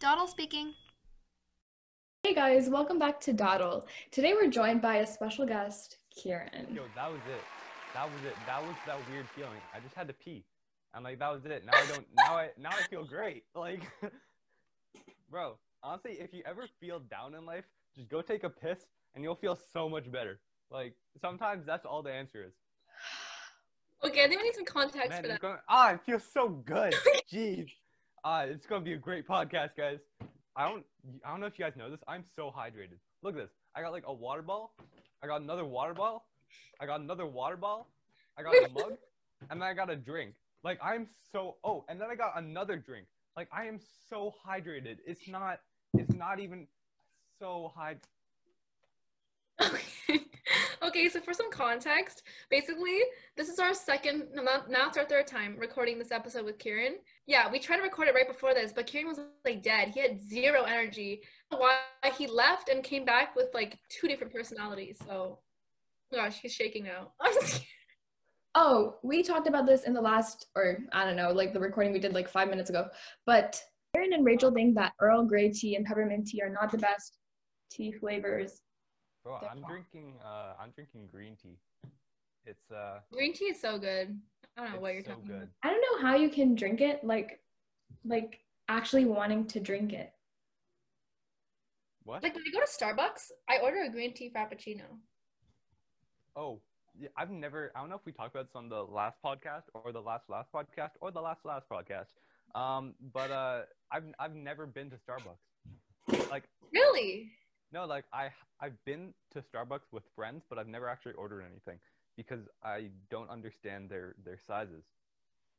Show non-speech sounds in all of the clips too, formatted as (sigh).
Dawdle speaking. Hey guys, welcome back to Dawdle. Today we're joined by a special guest, Kieron. Yo, that was it. That was it. That was that weird feeling. I just had to pee. I'm like, that was it. Now I don't. Now I now I feel great. (laughs) Like, bro, honestly, if you ever feel down in life, just go take a piss, and you'll feel so much better. Like sometimes that's all the answer is. (sighs) Okay, I think we need some context Man, for that. going, ah, it feels so good. (laughs) Jeez. Ah, it's gonna be a great podcast, guys. I don't I don't know if you guys know this. I'm so hydrated. Look at this. I got like a water ball. I got another water ball. I got another water ball. I got a (laughs) mug. And then I got a drink. Like I'm so oh, and then I got another drink. Like I am so hydrated. It's not it's not even so hyd Okay. so for some context, basically, this is our second, now it's our third time recording this episode with Kieron. Yeah, we tried to record it right before this, but Kieron was like dead. He had zero energy. Why he left and came back with like two different personalities. So, gosh, he's shaking (laughs) now. Oh, we talked about this in the last, or I don't know, like the recording we did like five minutes ago. But Kieron and Rachel think that Earl Grey tea and peppermint tea are not the best tea flavors. Bro, They're I'm fine. drinking uh I'm drinking green tea. It's uh Green tea is so good. I don't know what you're so talking good. about. I don't know how you can drink it, like, like actually wanting to drink it. What? Like when I go to Starbucks, I order a green tea frappuccino. Oh, yeah, I've never. I don't know if we talked about this on the last podcast or the last last podcast or the last last podcast. Um, but uh, I've I've never been to Starbucks. Like Really? No, like I I've been to Starbucks with friends, but I've never actually ordered anything because I don't understand their their sizes,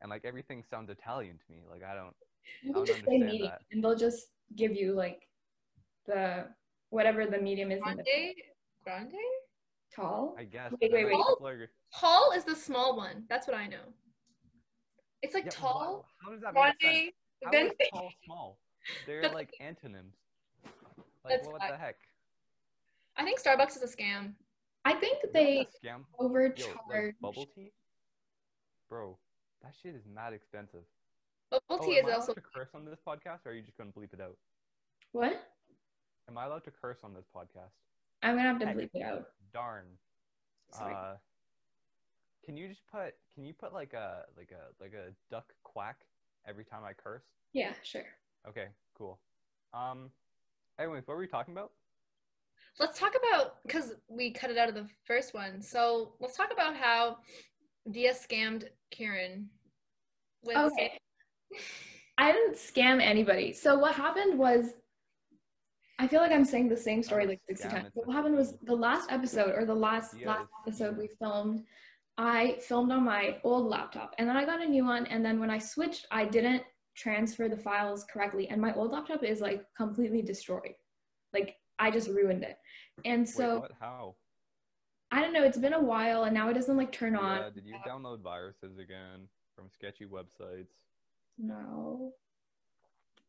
and like everything sounds Italian to me. Like I don't. You can just say medium, that. and they'll just give you like the whatever the medium is Grande? Grande? tall. I guess. Wait, but wait, then, wait. like, Tall is the small one. That's what I know. It's like Yeah, tall, wha- How does that make sense? grande, How then is tall small? (laughs) They're like antonyms. Like That's what the heck? I think Starbucks is a scam. I think You they scam. Yo, overcharge. like bubble tea, bro. That shit is mad expensive. Bubble Oh, tea am is I also to curse on this podcast, or are you just gonna bleep it out? What? Am I allowed to curse on this podcast? I'm gonna have to Heck. bleep it out. Darn. Sorry. Uh, can you just put? Can you put like a like a like a duck quack every time I curse? yeah, sure. Okay, cool. Um, anyways, what were we talking about? Let's talk about because we cut it out of the first one. So let's talk about how Diya scammed Kieron. With Okay. I didn't scam anybody. So what happened was, I feel like I'm saying the same story like 60 times. But what happened was the last episode or the last Yeah, last episode we filmed, I filmed on my old laptop and then I got a new one and then when I switched, I didn't transfer the files correctly and my old laptop is like completely destroyed. Like I just ruined it. And so Wait, what? How? I don't know, it's been a while and now it doesn't like turn Yeah, on. did you download viruses again from sketchy websites? No,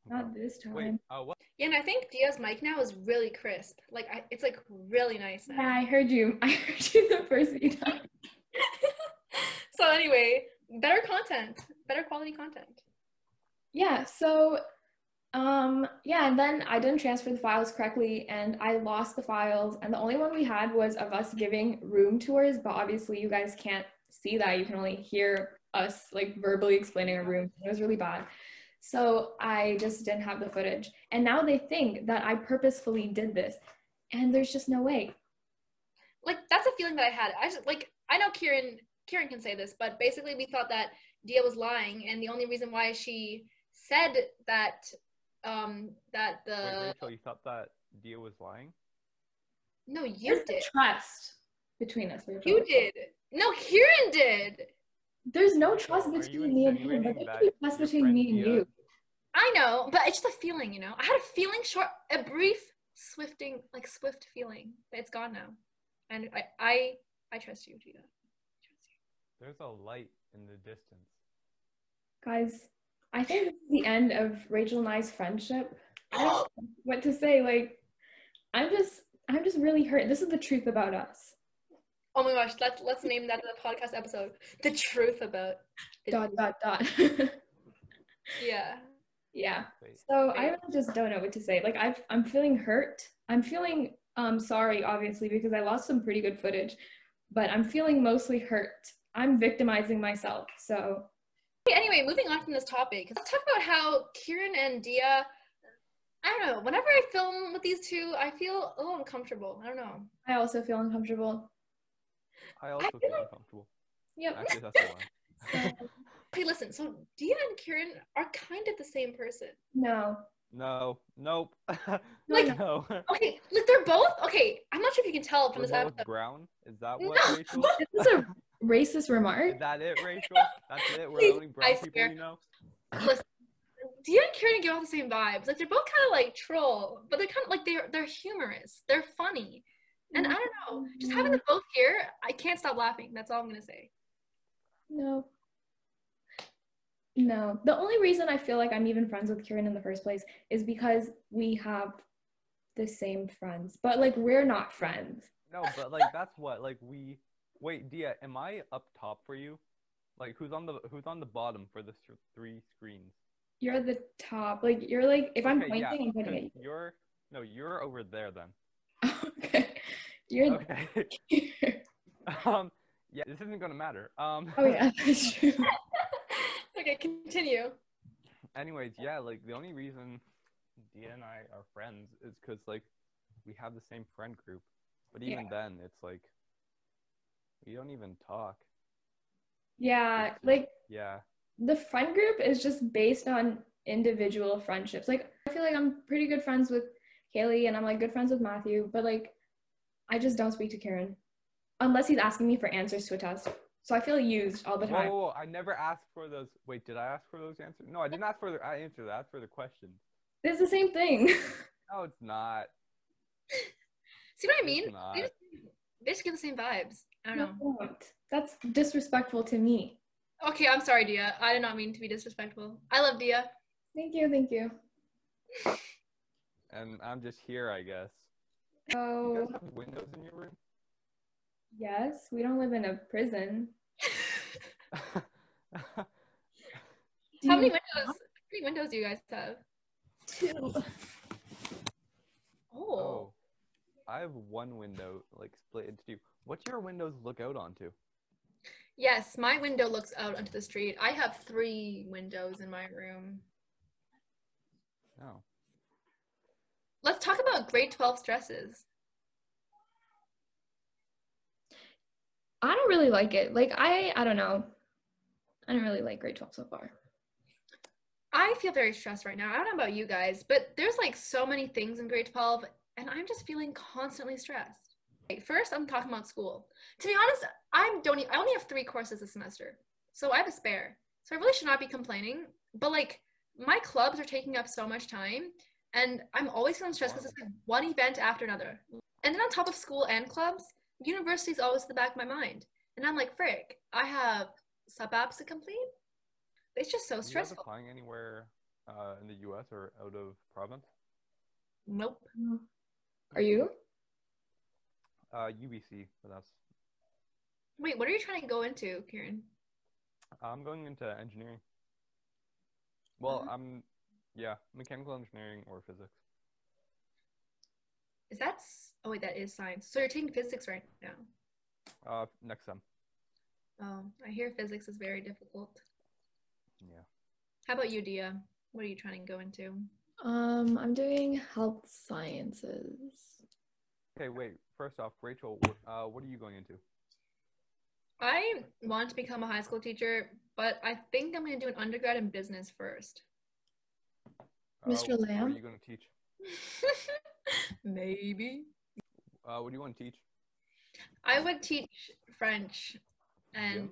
not this time. Wait, uh, what? Yeah, and I think Diya's mic now is really crisp. Like I, it's like really nice now. Yeah, I heard you. (laughs) I heard you the first few times. (laughs) so anyway, better content, better quality content. Yeah, so um yeah, and then I didn't transfer the files correctly and I lost the files and the only one we had was of us giving room tours, but obviously you guys can't see that. You can only hear us like verbally explaining a room. It was really bad. So I just didn't have the footage. And now they think that I purposefully did this. And there's just no way. Like that's a feeling that I had. I just like I know Kieron Kieron can say this, but basically we thought that Diya was lying, and the only reason why she said that um that the Wait, Rachel, you thought that Diya was lying? no you There's did trust between us. Rachel. you did no Kieron did There's no trust are between me and him, but insinuating there that can be trust between me and Diya- you. I know, but it's just a feeling, you know. I had a feeling, short, a brief, swifting, like swift feeling. But it's gone now, and I, I, I trust you, Gina. I trust you. There's a light in the distance. Guys, I think this is the end of Rachel and I's friendship. I don't know what to say. Like, I'm just, I'm just really hurt. This is the truth about us. Oh my gosh, let's let's name that the podcast episode. The truth about. the Dot dot dot. (laughs) Yeah. Yeah. So I really just don't know what to say. Like I've, I'm feeling hurt. I'm feeling um sorry, obviously, because I lost some pretty good footage, but I'm feeling mostly hurt. I'm victimizing myself. So Okay, anyway, moving on from this topic, let's talk about how Kieron and Diya. I don't know. Whenever I film with these two, I feel a little uncomfortable. I don't know. I also feel uncomfortable. I also feel feel like- uncomfortable. Yep. Actually, that's the one. (laughs) Okay, listen. So Diya and Kieron are kind of the same person. No. No, nope. (laughs) Like- no. Okay, like they're both. Okay, I'm not sure if you can tell from We're this both episode. brown. Is that No. what, Rachel? (laughs) Is a racist remark? Is that it, Rachel? That's it. We're Please, only brown I people swear. you know. Listen, Diya and Kieron give off the same vibes. Like they're both kind of like troll, but they're kind of like they're they're humorous. They're funny, and I don't know. Just having them both here, I can't stop laughing. That's all I'm gonna say. No. No. The only reason I feel like I'm even friends with Kieron in the first place is because we have the same friends. But like we're not friends. No, but like that's what like we. Wait, Diya, am I up top for you? Like who's on the who's on the bottom for the th- three screens? You're the top. Like you're like if I'm Okay, pointing, yeah, I'm pointing at 'cause You're no, you're over there then. (laughs) okay. You're Okay. (laughs) um. Yeah, this isn't gonna matter. Um. Oh yeah, (laughs) that's true. Okay, continue. anyways, yeah, like the only reason Diya and I are friends is because like we have the same friend group. But even then, it's like we don't even talk. Yeah, just- like Yeah. the friend group is just based on individual friendships. Like I feel like I'm pretty good friends with Kaylee and I'm like good friends with Matthew, but like I just don't speak to Kieron unless he's asking me for answers to a test. So I feel used all the time. whoa, whoa, I never asked for those. Wait, did I ask for those answers? No, I didn't ask for the I answered. Asked for the questions. It's the same thing. (laughs) No, it's not. See what I mean? not. They just, they just give the same vibes. I don't know. That's disrespectful to me. Okay, I'm sorry, Diya. I did not mean to be disrespectful. I love Diya. Thank you, thank you. (laughs) And I'm just here, I guess. You So guys have windows in your room? yes, we don't live in a prison. (laughs) How many windows? How many windows do you guys have? Two. Oh. oh, I have one window like split into two. What's your windows look out onto? Yes, my window looks out onto the street. I have three windows in my room. No. Let's talk about grade 12 stresses. I don't really like it. Like I I don't know. I don't really like grade 12 so far. I feel very stressed right now. I don't know about you guys, but there's like so many things in grade 12, and I'm just feeling constantly stressed. Okay, First, I'm talking about school. To be honest, I don't. I only have three courses this semester, so I have a spare. So I really should not be complaining. But like, my clubs are taking up so much time, and I'm always feeling stressed because it's like one event after another. And then on top of school and clubs, university is always in the back of my mind, and I'm like, frick, I have sub apps to complete. It's just so Are you stressful. applying anywhere uh, in the U.S. or out of province? Nope. Are you? Uh, UBC, but that's. Wait, what are you trying to go into, Kieron? I'm going into engineering. Well, Mhm. I'm, yeah, mechanical engineering or physics. Is that? Oh wait, that is science. So you're taking physics right now. Uh, next sem. Oh, I hear physics is very difficult. Yeah. How about you, Diya? What are you trying to go into? Um, I'm doing health sciences. Okay, wait. First off, Rachel, uh, what are you going into? I want to become a high school teacher, but I think I'm going to do an undergrad in business first. Uh, Mr. What are you going to teach? (laughs) Maybe. Uh, what do you want to teach? I would teach French and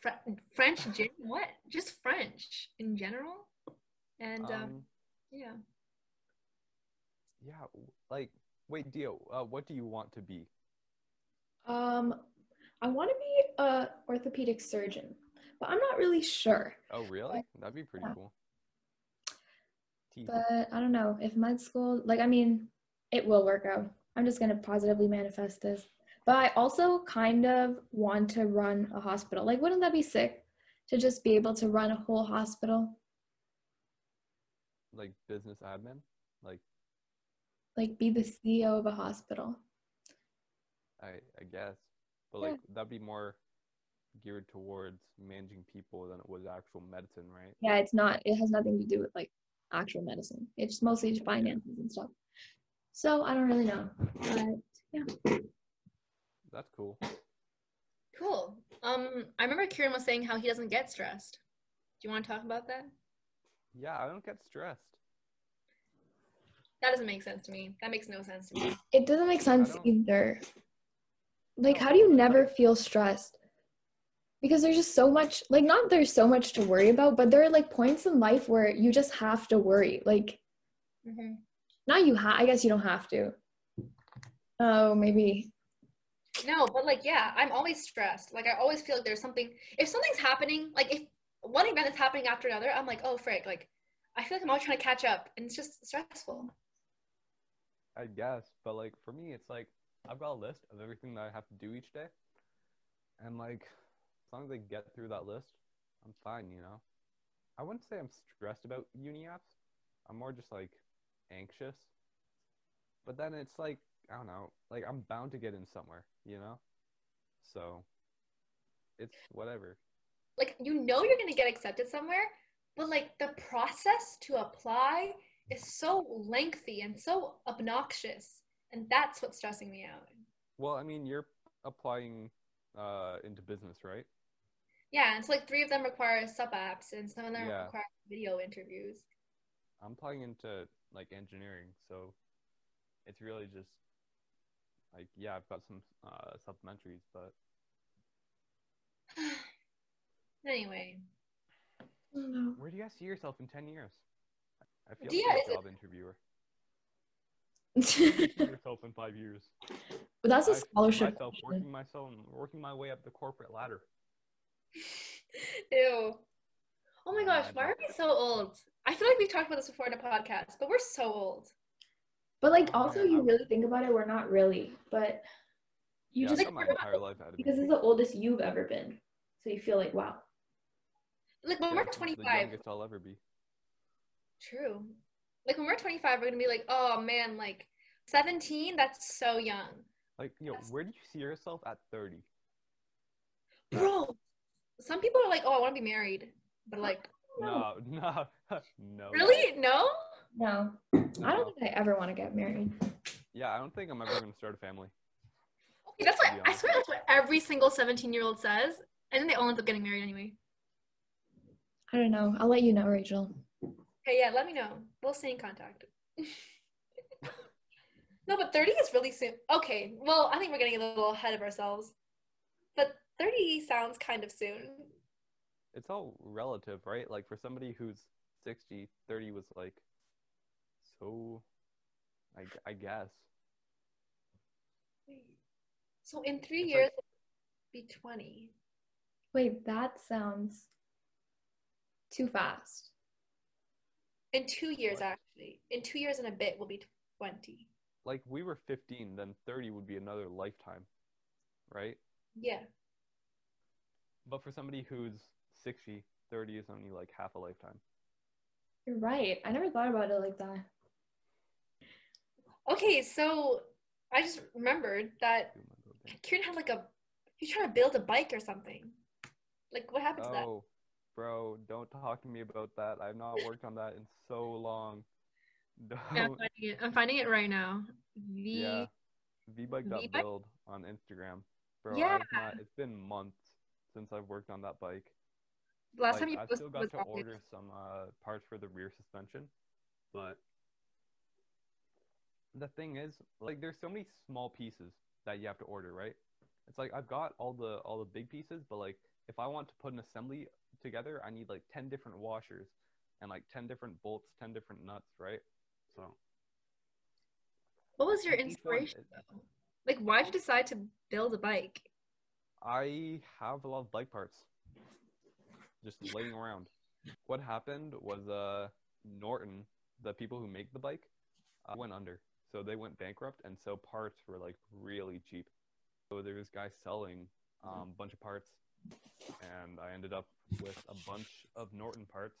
Fr- French. gen- What? Just French in general. And um, Um, yeah. yeah, like, wait, Diya, uh, what do you want to be? Um, I want to be a orthopedic surgeon, but I'm not really sure. Oh, really? That'd be pretty Yeah. cool. Teeth. But I don't know if med school, like, I mean, it will work out. I'm just gonna positively manifest this. But I also kind of want to run a hospital. Like, wouldn't that be sick to just be able to run a whole hospital? like business admin, like Like be the CEO of a hospital. I I guess, but Yeah. like that'd be more geared towards managing people than it was actual medicine, right? Yeah, it's not. It has nothing to do with like actual medicine. It's mostly just finances and stuff. So I don't really know. But yeah. That's cool. Cool. Um, I remember Kieron was saying how he doesn't get stressed. Do you want to talk about that? Yeah, I don't get stressed. That doesn't make sense to me. That makes no sense to me. it doesn't make sense either. Like, how do you never feel stressed? Because there's just so much, like, not there's so much to worry about, but there are like points in life where you just have to worry. Like, hmm not you have, I guess you don't have to. Oh, maybe. No, but like, yeah, I'm always stressed. Like, I always feel like there's something. If something's happening, like if one event is happening after another, I'm like, oh frick, like I feel like I'm always trying to catch up, and it's just stressful. I guess, but like for me, it's like I've got a list of everything that I have to do each day, and like as long as I get through that list, I'm fine. You know, I wouldn't say I'm stressed about uni apps. I'm more just like anxious. But then it's like I don't know, like I'm bound to get in somewhere. You know, so it's whatever. Like you know you're gonna get accepted somewhere, but like the process to apply is so lengthy and so obnoxious, and that's what's stressing me out. Well, I mean, you're applying uh, into business, right? Yeah, and so like three of them require sub apps, and some of them Yeah. require video interviews. I'm applying into like engineering, so it's really just like yeah, I've got some uh, supplementaries, but (sighs) anyway, I don't know. where do you guys see yourself in ten years? I feel Yeah, like is a it- job interviewer. Where do you see yourself in five years? but that's a see scholarship. Myself working myself, working my way up the corporate ladder. (laughs) ew. Oh my gosh, why are we so old? I feel like we've talked about this before in a podcast, but we're so old. But like, Oh, also, man, you I'm- really think about it, we're not really. But you yeah, just I've my entire life ahead of because me. it's the oldest you've ever been, so you feel like, wow. Like when Yeah, we're 25, I'll ever be. True. Like when we're 25, we're gonna be like, oh man, like 17, that's so young. Like, yo, That's- where do you see yourself at thirty? Bro, some people are like, oh, I want to be married. But like, No, no, (laughs) no. really? No? No, I don't think I ever want to get married. Yeah, I don't think I'm ever gonna start a family. Okay, that's what I swear that's what every single 17 year old says. And then they all end up getting married anyway. I don't know. I'll let you know, Rachel. Okay, yeah, let me know. We'll stay in contact. (laughs) no, but 30 is really soon. Okay, well, I think we're getting a little ahead of ourselves. But 30 sounds kind of soon. it's all relative, right? Like for somebody who's 60, 30 was like so I, I guess. So in three It's years, like- it'll be 20. Wait, that sounds too fast. In two years, What? actually. In two years and a bit, we'll be 20. Like we were 15, then 30 would be another lifetime, right? Yeah. But for somebody who's 60, 30 is only like half a lifetime. You're right. I never thought about it like that. Okay, so I just remembered that Do my little thing. Kieron had like a, he's trying to build a bike or something. Like, what happened to that? Oh, Bro, don't talk to me about that. I've not worked on that in so long. Yeah, (laughs) I'm Don't. finding it. I'm finding it right now. V. Yeah. V-Bike? vbike.build on Instagram. Bro, Yeah. Not, it's been months since I've worked on that bike. Last like, time you posted still got was to order some uh, parts for the rear suspension, but the thing is, like, there's so many small pieces that you have to order, right? It's like I've got all the all the big pieces, but like if I want to put an assembly together, I need like ten different washers and like ten different bolts, ten different nuts, right? So What was your inspiration though? Like, why'd you decide to build a bike? I have a lot of bike parts just laying around. What happened was uh Norton, the people who make the bike, uh, went under. So they went bankrupt and so parts were like really cheap. So there was guys selling um, a bunch of parts and I ended up with a bunch of Norton parts.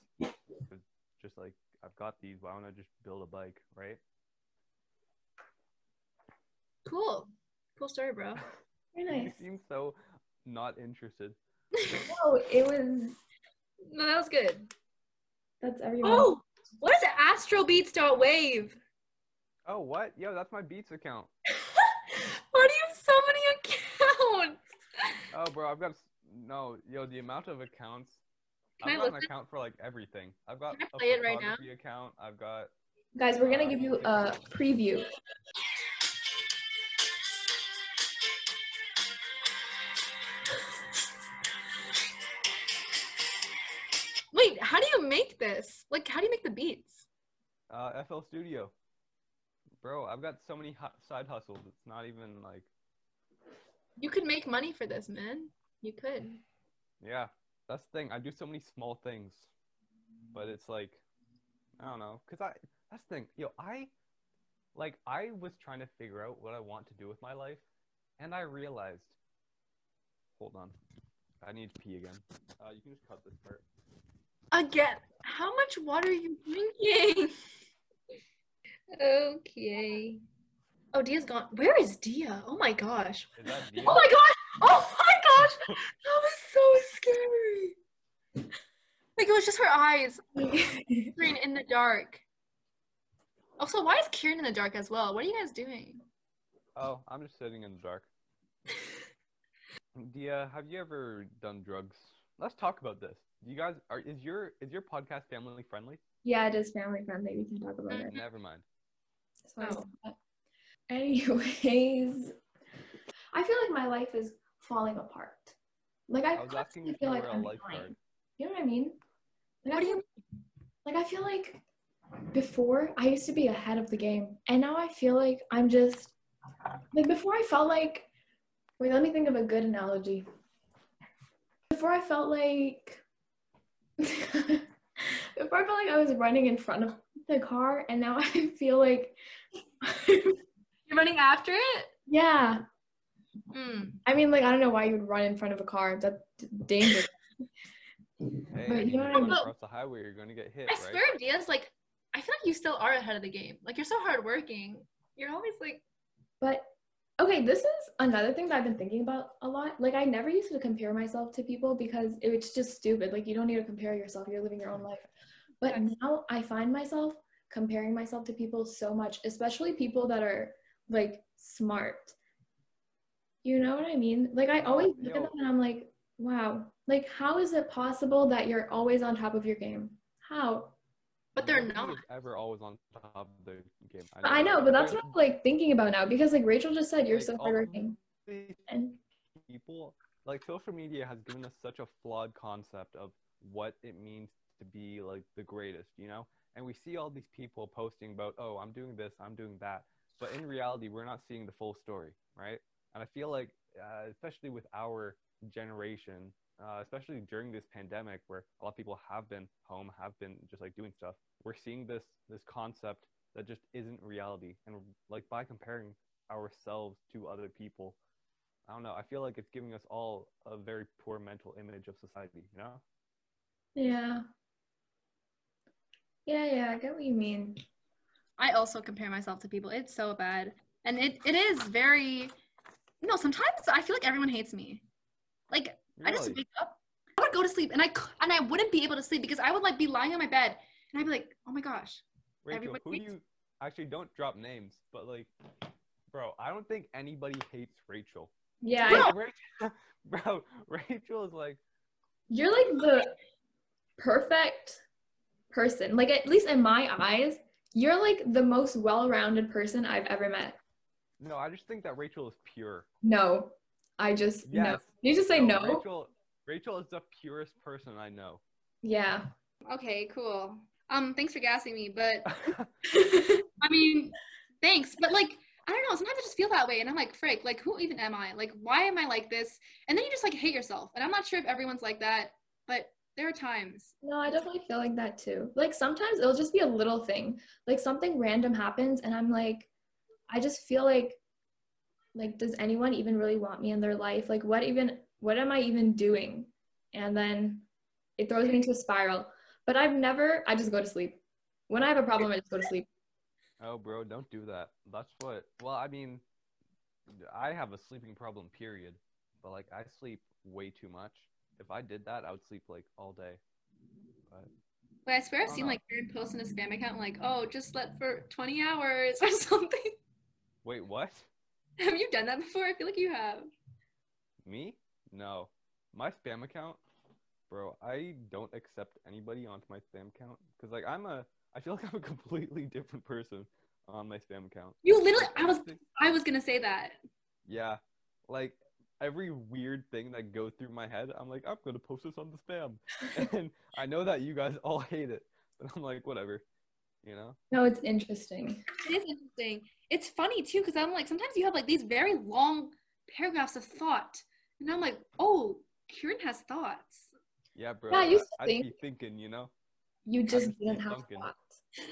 just like I've got these. Why don't I just build a bike, right? Cool. Cool story, bro. Very You nice. seem so not interested. (laughs) Oh, it was. No, that was good. That's everyone. Oh, what is astrobeats.wave? Oh, what? Yo, that's my Beats account. (laughs) Why do you have so many accounts? Oh, bro, I've got s- no. Yo, the amount of accounts. Can I've I got an listen? account for like everything. I've got Can I a play it right now? photography account. I've got. Guys, we're gonna give you a preview. Wait, how do you make this? Like, how do you make the beats? Uh, FL Studio. Bro, I've got so many hu- side hustles. It's not even like, You could make money for this, man. You could. yeah, that's the thing. I do so many small things, but it's like, I don't know, cause I that's the thing. Yo, I like I was trying to figure out what I want to do with my life, and I realized. Hold on, I need to pee again. Uh, you can just cut this part. Again, how much water are you drinking? okay. Oh, Diya's gone. Where is Diya? Oh my gosh. Is that Diya? Oh my gosh. Oh my gosh. That was so scary. Like it was just her eyes (laughs) green in the dark. Also, why is Kieron in the dark as well? What are you guys doing? Oh, I'm just sitting in the dark. (laughs) Diya, have you ever done drugs? Let's talk about this. You guys are is your is your podcast family friendly? yeah, it is family friendly. We can talk about it. Never mind. So Oh. Anyways, I feel like my life is falling apart. Like I, I was asking constantly if feel you like were a I'm lifeguard. You know what I mean? Like, What I do feel, you like I feel like before I used to be ahead of the game, and now I feel like I'm just like before I felt like. Wait, let me think of a good analogy. Before I felt like. (laughs) before I felt like I was running in front of the car, and now (laughs) I feel like. You're running after it? yeah, Mm. I mean, like, I don't know why you would run in front of a car. That's dangerous. (laughs) Hey, But you know you're what I going mean? across the highway, you're gonna get hit, I right? swear, Diya's like, I feel like you still are ahead of the game. Like you're so hardworking. You're always like, But okay, this is another thing that I've been thinking about a lot. Like, I never used to compare myself to people because it's just stupid. Like, you don't need to compare yourself, you're living your own life. But Facts. now I find myself comparing myself to people so much, especially people that are like smart. You know what I mean? Like, I always look at them and I'm like, wow, like, how is it possible that you're always on top of your game? How? but they're not. ever always on top of the game. I know, but that's what I'm like thinking about now because, like, Rachel just said, you're Like, so hardworking. And people like social media has given us such a flawed concept of what it means to be like the greatest you know and we see all these people posting about oh i'm doing this i'm doing that but in reality we're not seeing the full story right and i feel like uh, especially with our generation uh, especially during this pandemic where a lot of people have been home have been just like doing stuff we're seeing this this concept that just isn't reality and like by comparing ourselves to other people I don't know. I feel like it's giving us all a very poor mental image of society, you know? Yeah. Yeah, yeah, I get what you mean. I also compare myself to people. It's so bad. And it, it is very no, sometimes I feel like everyone hates me. Like I just wake up, I would go to sleep and I c- and I wouldn't be able to sleep because I would like be lying on my bed and I'd be like, oh my gosh. Rachel, everybody who do hates- you actually don't drop names, but like, bro, I don't think anybody hates Rachel. Yeah, Bro. I- Rachel, (laughs) bro, Rachel is like, you're like the perfect person. Like at least in my eyes, you're like the most well-rounded person I've ever met. No, I just think that Rachel is pure. No. I just no. You just say no. Rachel, Rachel is the purest person I know. Yeah. Okay, cool. Um, thanks for gassing me, but (laughs) I mean, thanks. But like, I don't know. Sometimes I just feel that way, and I'm like, frick, like, who even am I? Like, why am I like this? And then you just like hate yourself. And I'm not sure if everyone's like that, but there are times. No, I definitely feel like that too. Like sometimes it'll just be a little thing. Like something random happens and I'm like I just feel like like does anyone even really want me in their life? Like what even what am I even doing? And then it throws me into a spiral. But I've never I just go to sleep. When I have a problem, I just go to sleep. Oh, bro, don't do that. That's what. Well, I mean, I have a sleeping problem, period. But like, I sleep way too much. If I did that, I would sleep like all day. But Wait, I swear I've seen no. like Kieron post in a spam account like, oh, just slept for 20 hours (laughs) or something. Wait, what? (laughs) have you done that before? I feel like you have. Me? No. My spam account, bro. I don't accept anybody onto my spam account because like I'm a. I feel like I'm a (laughs) completely different person on my spam account. You literally, I was, I was gonna say that. Yeah, like every weird thing that goes through my head, I'm like, I'm gonna post this on the spam, (laughs) and I know that you guys all hate it, but I'm like, whatever, you know? No, it's interesting. It is interesting. It's funny too because I'm like sometimes you have like these very long paragraphs of thought, and I'm like, oh, Kieron has thoughts. Yeah, bro. Yeah, I used to I'd think- be thinking, you know? You just just didn't keep have dunking. thoughts. (laughs)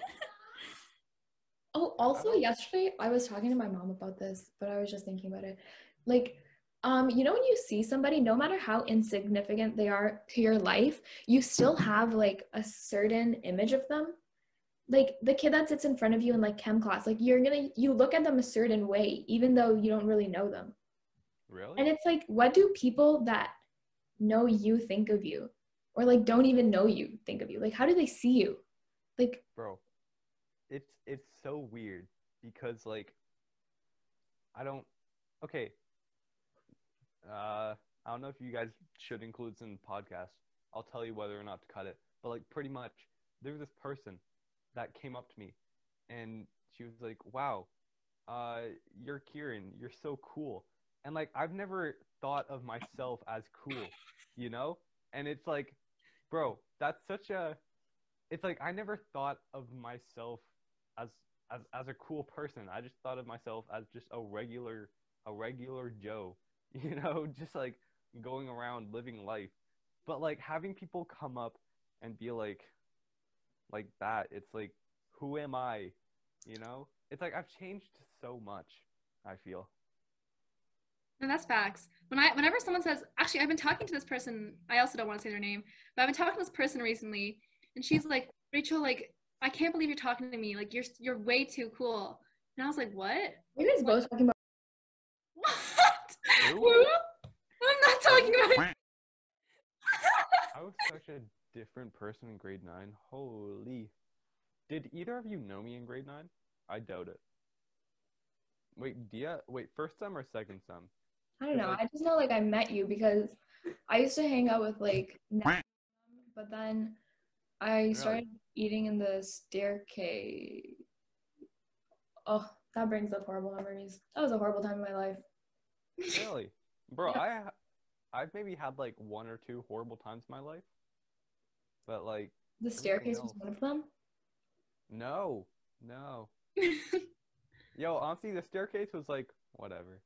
Oh, also don't- yesterday I was talking to my mom about this, but I was just thinking about it. Like, um, you know when you see somebody, no matter how insignificant they are to your life, you still have like a certain image of them. Like the kid that sits in front of you in like chem class, like you're gonna you look at them a certain way, even though you don't really know them. Really? And it's like, what do people that know you think of you? Or like don't even know you think of you? Like, how do they see you? Like, bro it's it's so weird because like i don't okay uh i don't know if you guys should include this in the podcast i'll tell you whether or not to cut it but like pretty much there was this person that came up to me and she was like wow uh you're kieron you're so cool and like i've never thought of myself as cool you know and it's like bro that's such a it's like I never thought of myself as as as a cool person. I just thought of myself as just a regular a regular Joe, (laughs) you know, just like going around living life. But like having people come up and be like like that, it's like who am I? You know? It's like I've changed so much, I feel. And that's facts. When I whenever someone says, actually, I've been talking to this person. I also don't want to say their name, but I've been talking to this person recently, and she's like, Rachel, like, I can't believe you're talking to me. Like, you're you're way too cool. And I was like, what? you guys both talking about (laughs) What? Who? Who? I'm not talking about it. I was such a different person in grade nine. Holy. Did either of you know me in grade nine? I doubt it. Wait, Diya, wait, first sem or second sem? I don't know. like- I just know like I met you because I used to hang out with like Nat- but then I started eating in the staircase. Oh, that brings up horrible memories. That was a horrible time in my life. Really? (laughs) Bro, Yeah. I I've maybe had like one or two horrible times in my life. But like The staircase was one of them. no. No. (laughs) Yo, honestly, the staircase was like whatever.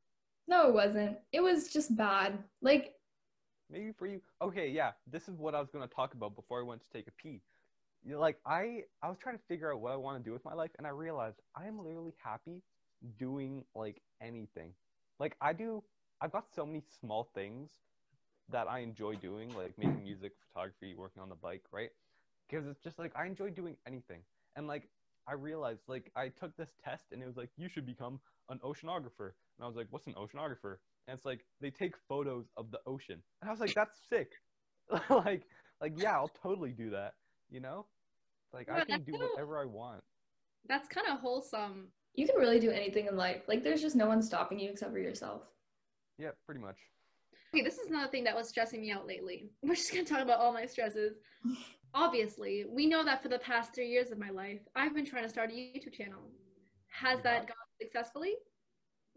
No, it wasn't. It was just bad. Like Maybe for you. Okay, yeah. This is what I was gonna talk about before I went to take a pee. You know, like I, I was trying to figure out what I want to do with my life, and I realized I am literally happy doing like anything. Like I do, I've got so many small things that I enjoy doing, like making music, photography, working on the bike, right? Because it's just like I enjoy doing anything, and like I realized, like I took this test, and it was like you should become an oceanographer, and I was like, what's an oceanographer? and it's like they take photos of the ocean and i was like that's sick (laughs) like like yeah i'll totally do that you know like i can do whatever i want That's kind of wholesome. you can really do anything in life. Like there's just no one stopping you except for yourself. yeah pretty much Okay, this is another thing that was stressing me out lately. (laughs) We're just gonna talk about all my stresses. Obviously, we know that for the past three years of my life, I've been trying to start a YouTube channel. Has You that gone successfully?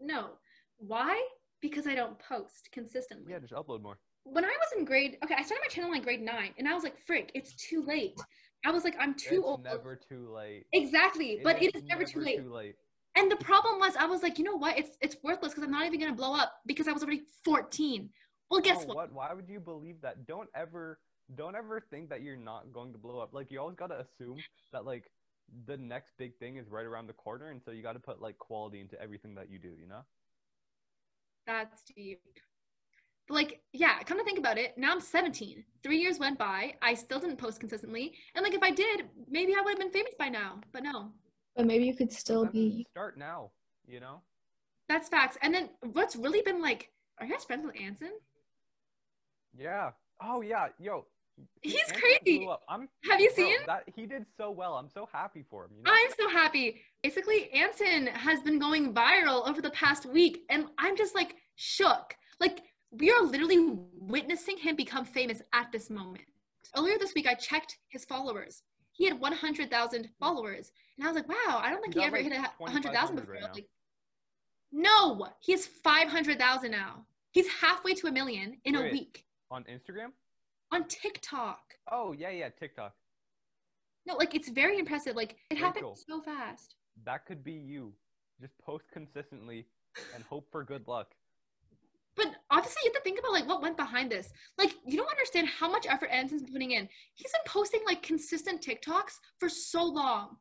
No. Why? Because I don't post consistently. yeah just upload more When I was in grade, okay, I started my channel in grade nine, and I was like, "Frick, it's too late." I was like, "I'm too it's old." never too late Exactly, but it is never too late. too late And the problem was, I was like, you know what? It's it's worthless because I'm not even gonna blow up because I was already 14. Well, guess No, what? what why would you believe that don't ever don't ever think that you're not going to blow up like you always got to assume that like the next big thing is right around the corner and so you got to put like quality into everything that you do you know That's deep. But like, yeah, come to think about it, now I'm 17. Three years went by. I still didn't post consistently. And like, if I did, maybe I would have been famous by now. But no, But maybe you could still Then be. Start now. You know. that's facts. And then what's really been like, are you guys friends with Anson? Yeah. Oh yeah. Yo. He's Anthony crazy. I'm. Have you bro, seen? that? He did so well. I'm so happy for him. You know. I'm so happy. Basically, Anson has been going viral over the past week, and I'm just like shook. Like, we are literally witnessing him become famous at this moment. Earlier this week, I checked his followers. He had 100,000 followers. And I was like, wow, I don't think He's he ever like, hit 100,000 before. right like, no, he has 500,000 now. He's halfway to a million in a week On Instagram. on TikTok. Oh yeah, yeah. TikTok. No, like, it's very impressive. Like, it happened so fast. That could be you. Just post consistently and hope for good luck. But obviously, you have to think about like what went behind this. Like, you don't understand how much effort Anson's putting in. He's been posting like consistent TikToks for so long.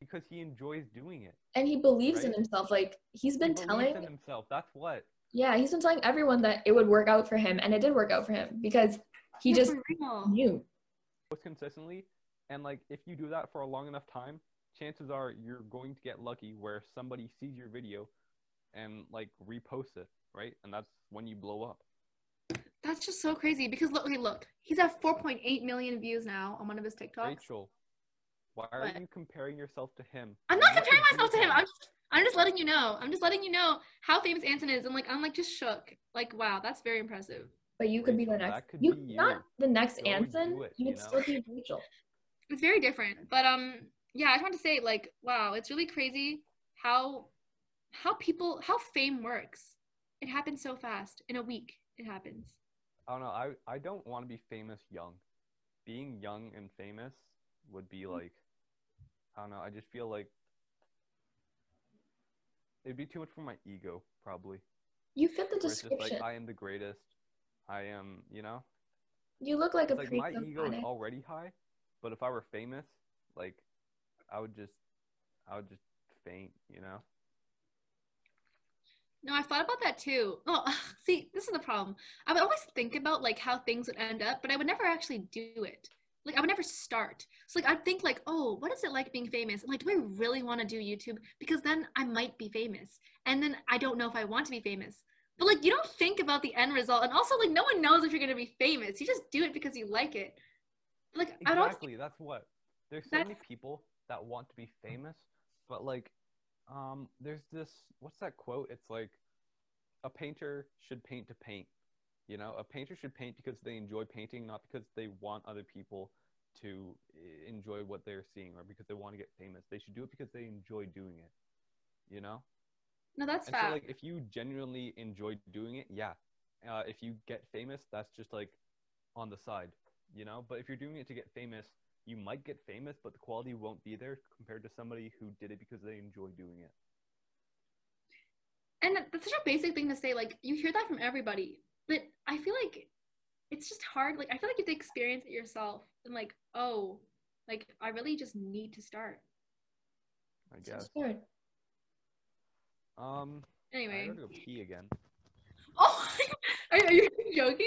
Because he enjoys doing it. And he believes in himself. Like he's been he believes telling in himself. That's what. Yeah, he's been telling everyone that it would work out for him, and it did work out for him because he Yeah, just knew. Post consistently, and like if you do that for a long enough time, chances are you're going to get lucky where somebody sees your video and like reposts it, right? And that's when you blow up. That's just so crazy because look, okay, look, he's at 4.8 million views now on one of his TikToks. Rachel, why are What? you comparing yourself to him? I'm not comparing myself to him. I'm just, I'm just letting you know. I'm just letting you know how famous Anson is, and like, I'm like just shook. Like, wow, that's very impressive. But you could be the next. could You, be you. not the next Go Anson. it, you you would still be Rachel. (laughs) It's very different, but um, yeah, I just want to say like, wow, it's really crazy how how people how fame works. It happens so fast in a week. It happens. I don't know. I I don't want to be famous young. Being young and famous would be like I don't know. I just feel like it'd be too much for my ego, probably. You fit the Where it's just description. like I am the greatest. I am, you know. you look like a It's like my ego is already high, but if I were famous, like I would just, I would just faint, you know. No, I thought about that too. Oh, (laughs) see, this is the problem. I would always think about like how things would end up, but I would never actually do it. Like I would never start. So like I'd think like, oh, what is it like being famous? And like, do I really want to do YouTube? Because then I might be famous, and then I don't know if I want to be famous. But like, you don't think about the end result, and also like, no one knows if you're gonna be famous. You just do it because you like it. Like I'd always Exactly. That's what. There's so many people that want to be famous, but like, um, there's this. What's that quote? It's like, a painter should paint to paint. You know, a painter should paint because they enjoy painting, not because they want other people to eh, enjoy what they're seeing or because they want to get famous. They should do it because they enjoy doing it. You know. no, that's And so, like, if you genuinely enjoy doing it, yeah. Uh, if you get famous, that's just like on the side, you know. But if you're doing it to get famous, you might get famous, but the quality won't be there compared to somebody who did it because they enjoy doing it. and that's such a basic thing to say like you hear that from everybody but i feel like it's just hard like i feel like you have to experience it yourself and like oh like i really just need to start I So guess. scared. Um, I anyway gotta go pee again. (laughs) oh are, (laughs) are you joking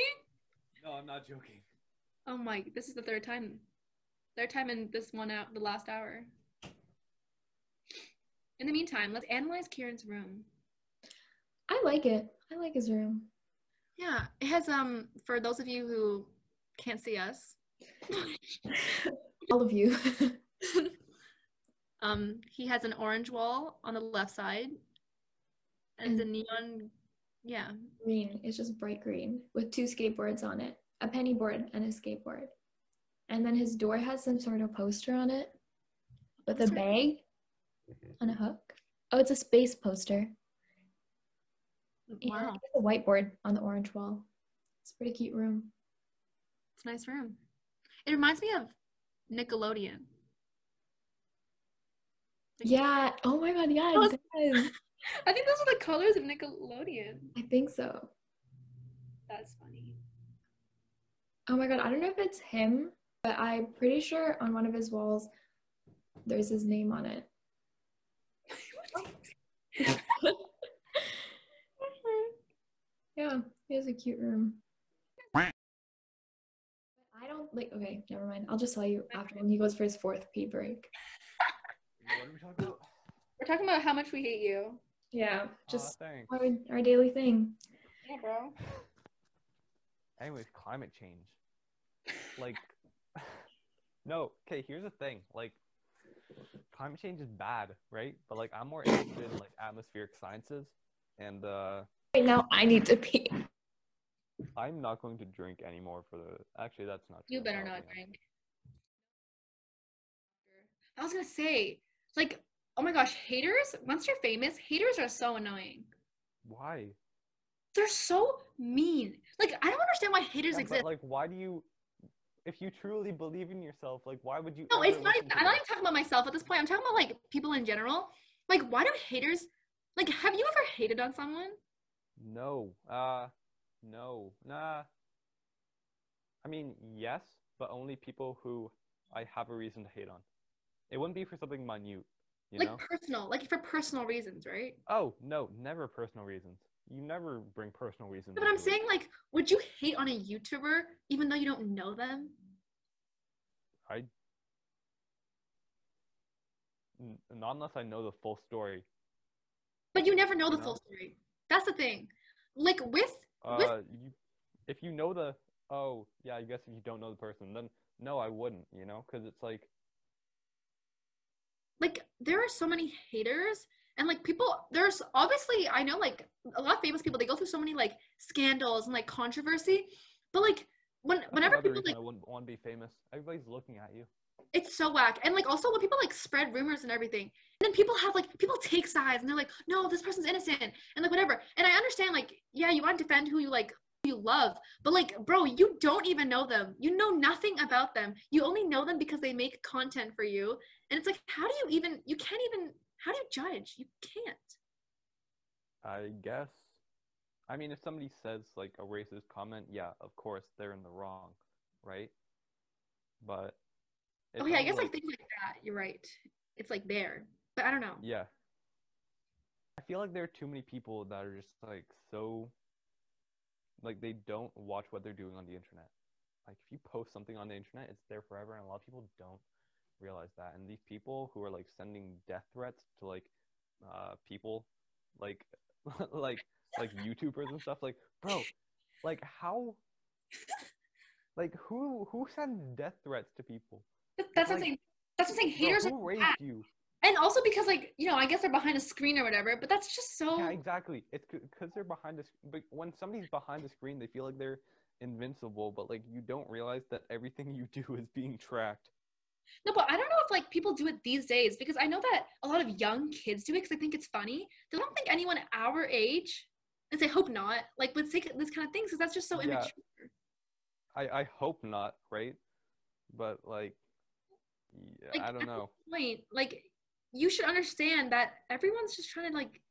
No, I'm not joking. oh my this is the third time third time in this one out the last hour in the meantime let's analyze kieron's room I like it. I like his room. Yeah it has um for those of you who can't see us All of you. (laughs) Um, he has an orange wall on the left side, and the neon, yeah. green. It's just bright green with two skateboards on it, a penny board and a skateboard. And then his door has some sort of poster on it with a bag on a hook. Oh, it's a space poster. Wow, a whiteboard on the orange wall. It's a pretty cute room. it's a nice room. It reminds me of Nickelodeon. Yeah. (laughs) Oh my god, yeah, it. (laughs) I think those are the colors of Nickelodeon. I think so. That's funny. Oh my god, I don't know if it's him, but I'm pretty sure on one of his walls there's his name on it. (laughs) Yeah, yeah, He has a cute room. I don't like. Okay, never mind. I'll just tell you after when he goes for his fourth pee break. What are we talking about? We're talking about how much we hate you. Yeah, Just just our, our daily thing. Yeah, bro. Anyways, climate change. Like, (laughs) no. Okay, here's the thing. Like, climate change is bad, right? But like, I'm more interested in like atmospheric sciences, and uh, Right now, I need to pee. I'm not going to drink anymore for the. Actually, that's not. You better not be drink. I was gonna say, like, oh my gosh, haters, once you're famous, haters are so annoying. Why? They're so mean. Like, I don't understand why haters Yeah, exist. But like, why do you? If you truly believe in yourself, like, why would you? no, it's not even, I'm not even talking about myself at this point. I'm talking about like people in general. Like, why do haters like have you ever hated on someone? No. Uh, no. Nah. I mean, yes, but only people who I have a reason to hate on. It wouldn't be for something minute, you like know? personal, like for personal reasons, right? Oh, no, never personal reasons. You never bring personal reasons. But I'm it. saying, like, would you hate on a YouTuber even though you don't know them? I. N- not unless I know the full story. But you never know the You full story. That's the thing. Like with Uh, With- you, if you know the, oh, yeah, I guess if you don't know the person, then no, I wouldn't, you know? Because it's like, like there are so many haters and like people there's obviously I know like a lot of famous people they go through so many like scandals and like controversy. But like when that's whenever people like I wouldn't want to be famous. Everybody's looking at you. it's so whack. And like also when people like spread rumors and everything, and then people have like people take sides and they're like, no, this person's innocent and like whatever. And I understand like, yeah, you want to defend who you like who you love, but like, bro, you don't even know them. You know nothing about them. You only know them because they make content for you. And it's like, how do you even you can't even how do you judge? You can't. I guess. I mean, if somebody says like a racist comment, yeah, of course they're in the wrong, right? But oh yeah, I guess like things like that. You're right. It's like there, but I don't know. yeah. I feel like there are too many people that are just like so like they don't watch what they're doing on the internet. Like if you post something on the internet, it's there forever, and a lot of people don't realize that. And these people who are like sending death threats to like uh people like (laughs) like like YouTubers and stuff, like bro, like how like who who sends death threats to people? That's what I'm Like, saying. That's what I'm saying. Bro, Haters who are raised you? and also because like you know I guess they're behind a screen or whatever. But that's just so. Yeah, exactly. It's because they're behind the. sc- But when somebody's behind the screen, they feel like they're invincible. But like you don't realize that everything you do is being tracked. No, but I don't know if like people do it these days because I know that a lot of young kids do it because I think it's funny. They don't think anyone our age, and say hope not, like would say this kind of things because that's just so Yeah. immature. I I hope not, right? But like, yeah, Like, I don't know. Point, like you should understand that everyone's just trying to like,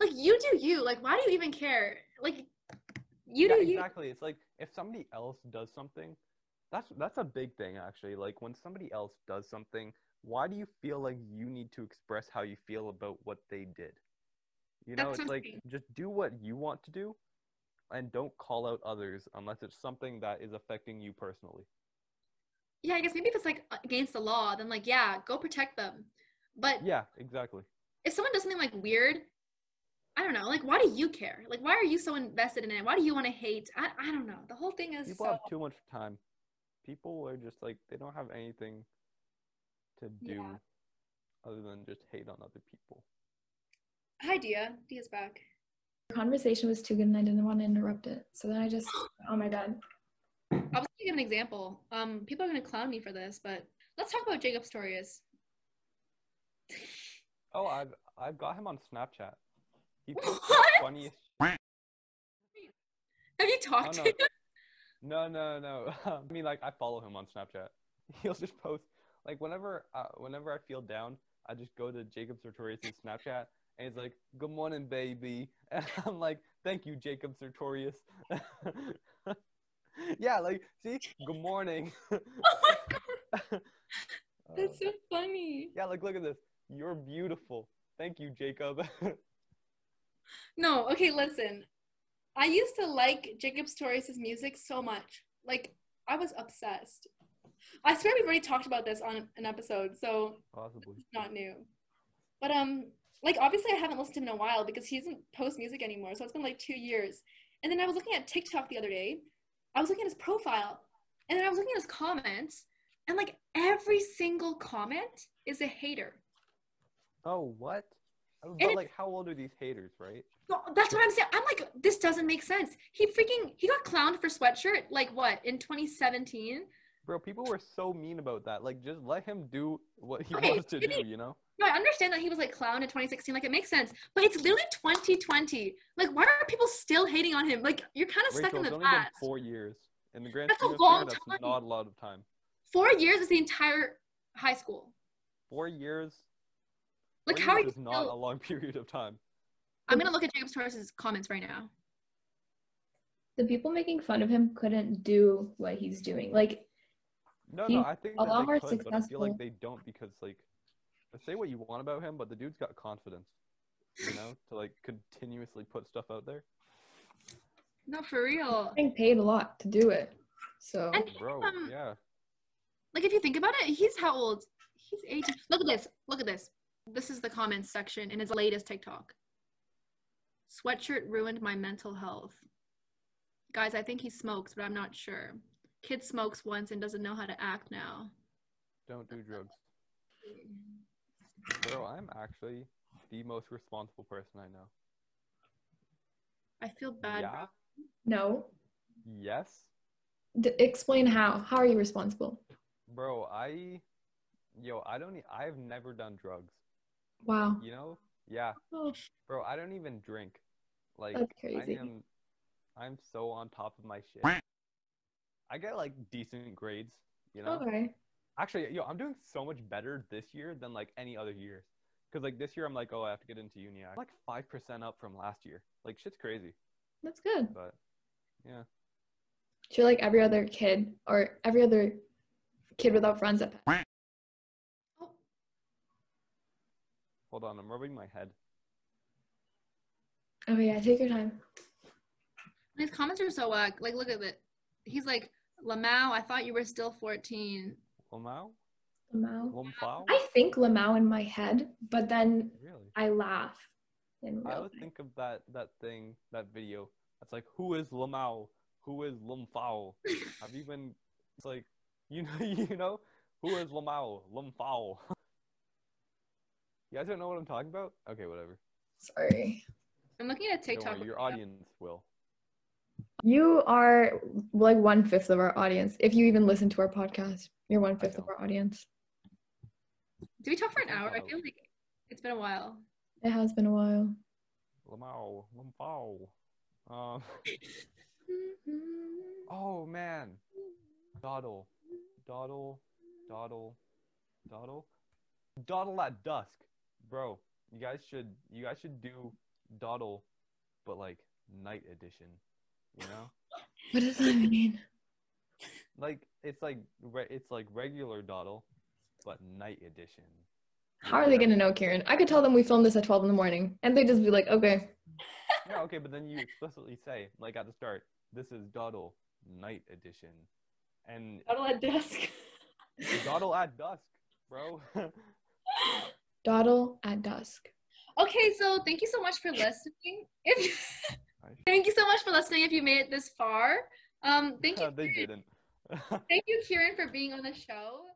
like you do you. Like why do you even care? Like you yeah, do you. exactly. It's like if somebody else does something, that's that's a big thing actually. Like when somebody else does something, why do you feel like you need to express how you feel about what they did? You know, That's it's like just do what you want to do and don't call out others unless it's something that is affecting you personally. Yeah, I guess maybe if it's like against the law, then like yeah, go protect them. But Yeah, exactly. if someone does something like weird, I don't know. Like, why do you care? Like, why are you so invested in it? Why do you want to hate? I, I don't know. The whole thing is People so. have too much time. People are just like they don't have anything to do Yeah. other than just hate on other people. Hi, Diya. Diya's back. The conversation was too good and I didn't want to interrupt it. So then I just, oh my god. I was gonna give an example. Um, people are gonna clown me for this, but let's talk about Jacob Sartorius. Oh, I've I've got him on Snapchat. He What? funniest. (laughs) Have you talked Oh, to him? No, no, no. (laughs) I mean, like I follow him on Snapchat. (laughs) He'll just post like whenever uh, whenever I feel down, I just go to Jacob Sartorius' Snapchat and he's like, "Good morning, baby," (laughs) and I'm like, "Thank you, Jacob Sartorius." (laughs) yeah, like see, good morning. (laughs) Oh my god, that's so funny. yeah, like look at this. You're beautiful. Thank you, Jacob. No, okay, listen. I used to like Jacob Sartorius' music so much. Like I was obsessed. I swear we've already talked about this on an episode, so Possibly. it's not new. But um, like obviously I haven't listened to him in a while because he doesn't post music anymore. So it's been like two years. And then I was looking at TikTok the other day. I was looking at his profile, and then I was looking at his comments, and like every single comment is a hater. Oh, what? Oh, And like, how old are these haters, right? No, that's what I'm saying. I'm like, this doesn't make sense. He freaking he got clowned for sweatshirt like what in 2017. Bro, people were so mean about that. Like, just let him do what he Okay, wants to do, you know? No, I understand that he was like clown in 2016. Like it makes sense, but it's literally 2020. Like why are people still hating on him? Like you're kind of stuck Rachel, in it's the only been past. four years. In the grand That's a scheme of long things, that's time. not a lot of time. Four years is the entire high school. Four years. Like four how are years you is not a long (laughs) period of time. I'm gonna look at Jacob Sartorius's comments right now. The people making fun of him couldn't do what he's doing. Like, No, He's no, I think a lot more could, but I feel like they don't because like, say what you want about him, but the dude's got confidence, you know, (laughs) to like continuously put stuff out there. No, for real. getting paid a lot to do it. So And Bro, um, yeah. like if you think about it, he's how old? He's 18. Look at this. Look at this. This is the comments section in his latest TikTok. Sweatshirt ruined my mental health. Guys, I think he smokes, but I'm not sure. Kid smokes once and doesn't know how to act now. Don't do drugs. Bro, I'm actually the most responsible person I know. I feel bad. yeah? no. Yes? D- explain how. How are you responsible? Bro, I yo, I don't e- I've never done drugs. Wow. You know? Yeah. Oh, Bro, I don't even drink. Like that's I am, I'm so on top of my shit. I get like decent grades, you know? Okay. Actually, yo, I'm doing so much better this year than like any other year. Cause like this year I'm like, oh, I have to get into uni. I'm like five percent up from last year. Like shit's crazy. That's good. But yeah. So you're like every other kid or every other kid without friends that Oh, Hold on, I'm rubbing my head. Oh yeah, take your time. his comments are so whack. Like, look at it. He's like, Lamau, I thought you were still 14. Lamau? Lamau. Lamau? I think Lamau in my head, but then Really? I laugh in I would life. think of that that thing, that video. That's like, who is Lamau? Who is Lumfao? (laughs) Have you been? It's like, you know, (laughs) you know, who is Lamau? Lumfao. you guys don't know what I'm talking about? Okay, whatever. Sorry. I'm looking at Don't TikTok. worry, your audience will. You are like one fifth of our audience. If you even listen to our podcast, you're one fifth of our audience. Did we talk for an hour? I feel like it's been a while. It has been a while. Lamau, Lumfao. Um. (laughs) Oh man. Dawdle. Dawdle. Dawdle. Dawdle. Dawdle at dusk. Bro, you guys should you guys should do Dawdle but like night edition. You know? (laughs) What does that mean? Like it's like re- it's like regular Dawdle, but night edition. How are they gonna know, Kieron? I could tell them we filmed this at 12 in the morning, and they'd just be like, okay. (laughs) No, okay, but then you explicitly say like at the start, this is Dawdle night edition. And Dawdle at dusk. (laughs) Dawdle at dusk, bro. (laughs) Dawdle at dusk. okay, so thank you so much for listening. If thank you so much for listening. If you made it this far, um, thank you. they didn't. Thank you, Kieron, for being on the show.